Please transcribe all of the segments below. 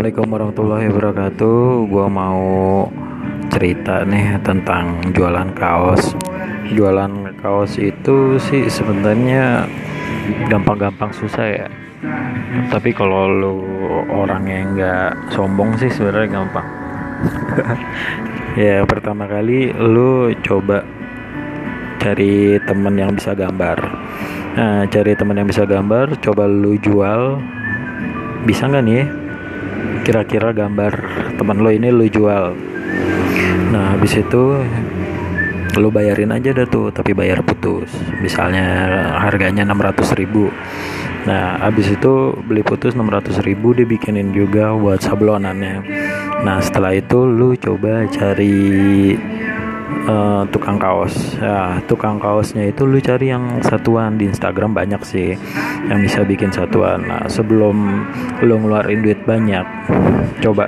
Assalamualaikum warahmatullahi wabarakatuh. Gua mau cerita nih tentang jualan kaos. Jualan kaos itu sih sebenarnya gampang-gampang susah ya. Tapi kalau lu orang yang nggak sombong sih sebenarnya gampang. ya pertama kali lu coba cari temen yang bisa gambar. Nah, cari temen yang bisa gambar, coba lu jual bisa nggak nih kira-kira gambar teman lo ini lo jual. Nah habis itu lo bayarin aja dah tuh tapi bayar putus. Misalnya harganya 600 ribu. Nah habis itu beli putus 600 ribu dibikinin juga buat sablonannya. Nah setelah itu lo coba cari uh, tukang kaos. Ya tukang kaosnya itu lu cari yang satuan di Instagram banyak sih yang bisa bikin satuan. Nah sebelum lu ngeluarin duit banyak coba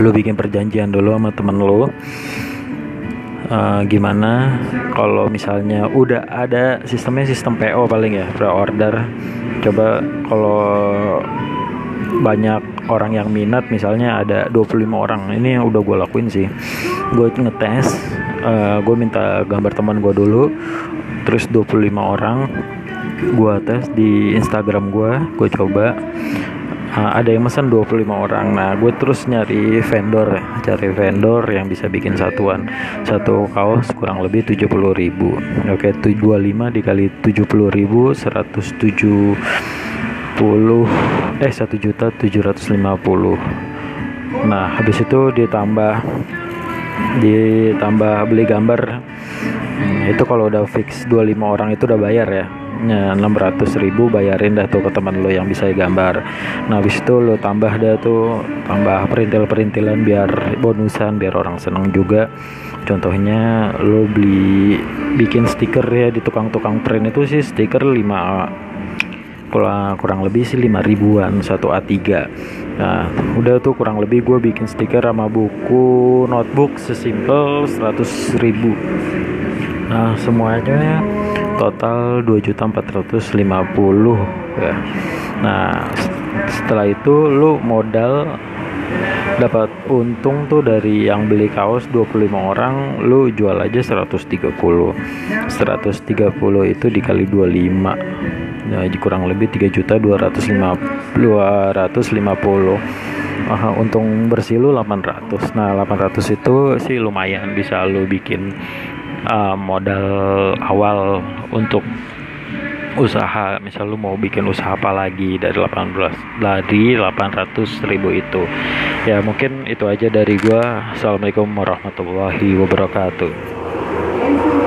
lu bikin perjanjian dulu sama temen lu. Uh, gimana kalau misalnya udah ada sistemnya sistem PO paling ya pre-order. Coba kalau banyak orang yang minat misalnya ada 25 orang ini yang udah gue lakuin sih gue ngetes uh, eh, gue minta gambar teman gue dulu. Terus 25 orang gue tes di Instagram gue gue coba. Uh, ada yang mesen 25 orang. Nah gue terus nyari vendor cari vendor yang bisa bikin satuan. Satu kaos kurang lebih 70 ribu. Oke 25 dikali 70 ribu 170 eh 1 juta 750 nah habis itu ditambah ditambah beli gambar hmm, itu kalau udah fix 25 orang itu udah bayar ya. Ya 600 ribu bayarin dah tuh ke teman lo yang bisa gambar. Nah habis itu lo tambah dah tuh tambah perintil-perintilan biar bonusan biar orang seneng juga. Contohnya lo beli bikin stiker ya di tukang-tukang print itu sih stiker 5 kurang kurang lebih sih 5 ribuan satu A3 nah udah tuh kurang lebih gue bikin stiker sama buku notebook sesimpel 100 ribu. Nah semuanya total 2.450 ya. Nah setelah itu lu modal dapat untung tuh dari yang beli kaos 25 orang lu jual aja 130 130 itu dikali 25 ya kurang lebih 3 juta 250 250 Aha, untung bersih lu 800 nah 800 itu sih lumayan bisa lu bikin uh, modal awal untuk usaha. Misal lu mau bikin usaha apa lagi dari 18 dari 800 ribu itu. Ya mungkin itu aja dari gua. Assalamualaikum warahmatullahi wabarakatuh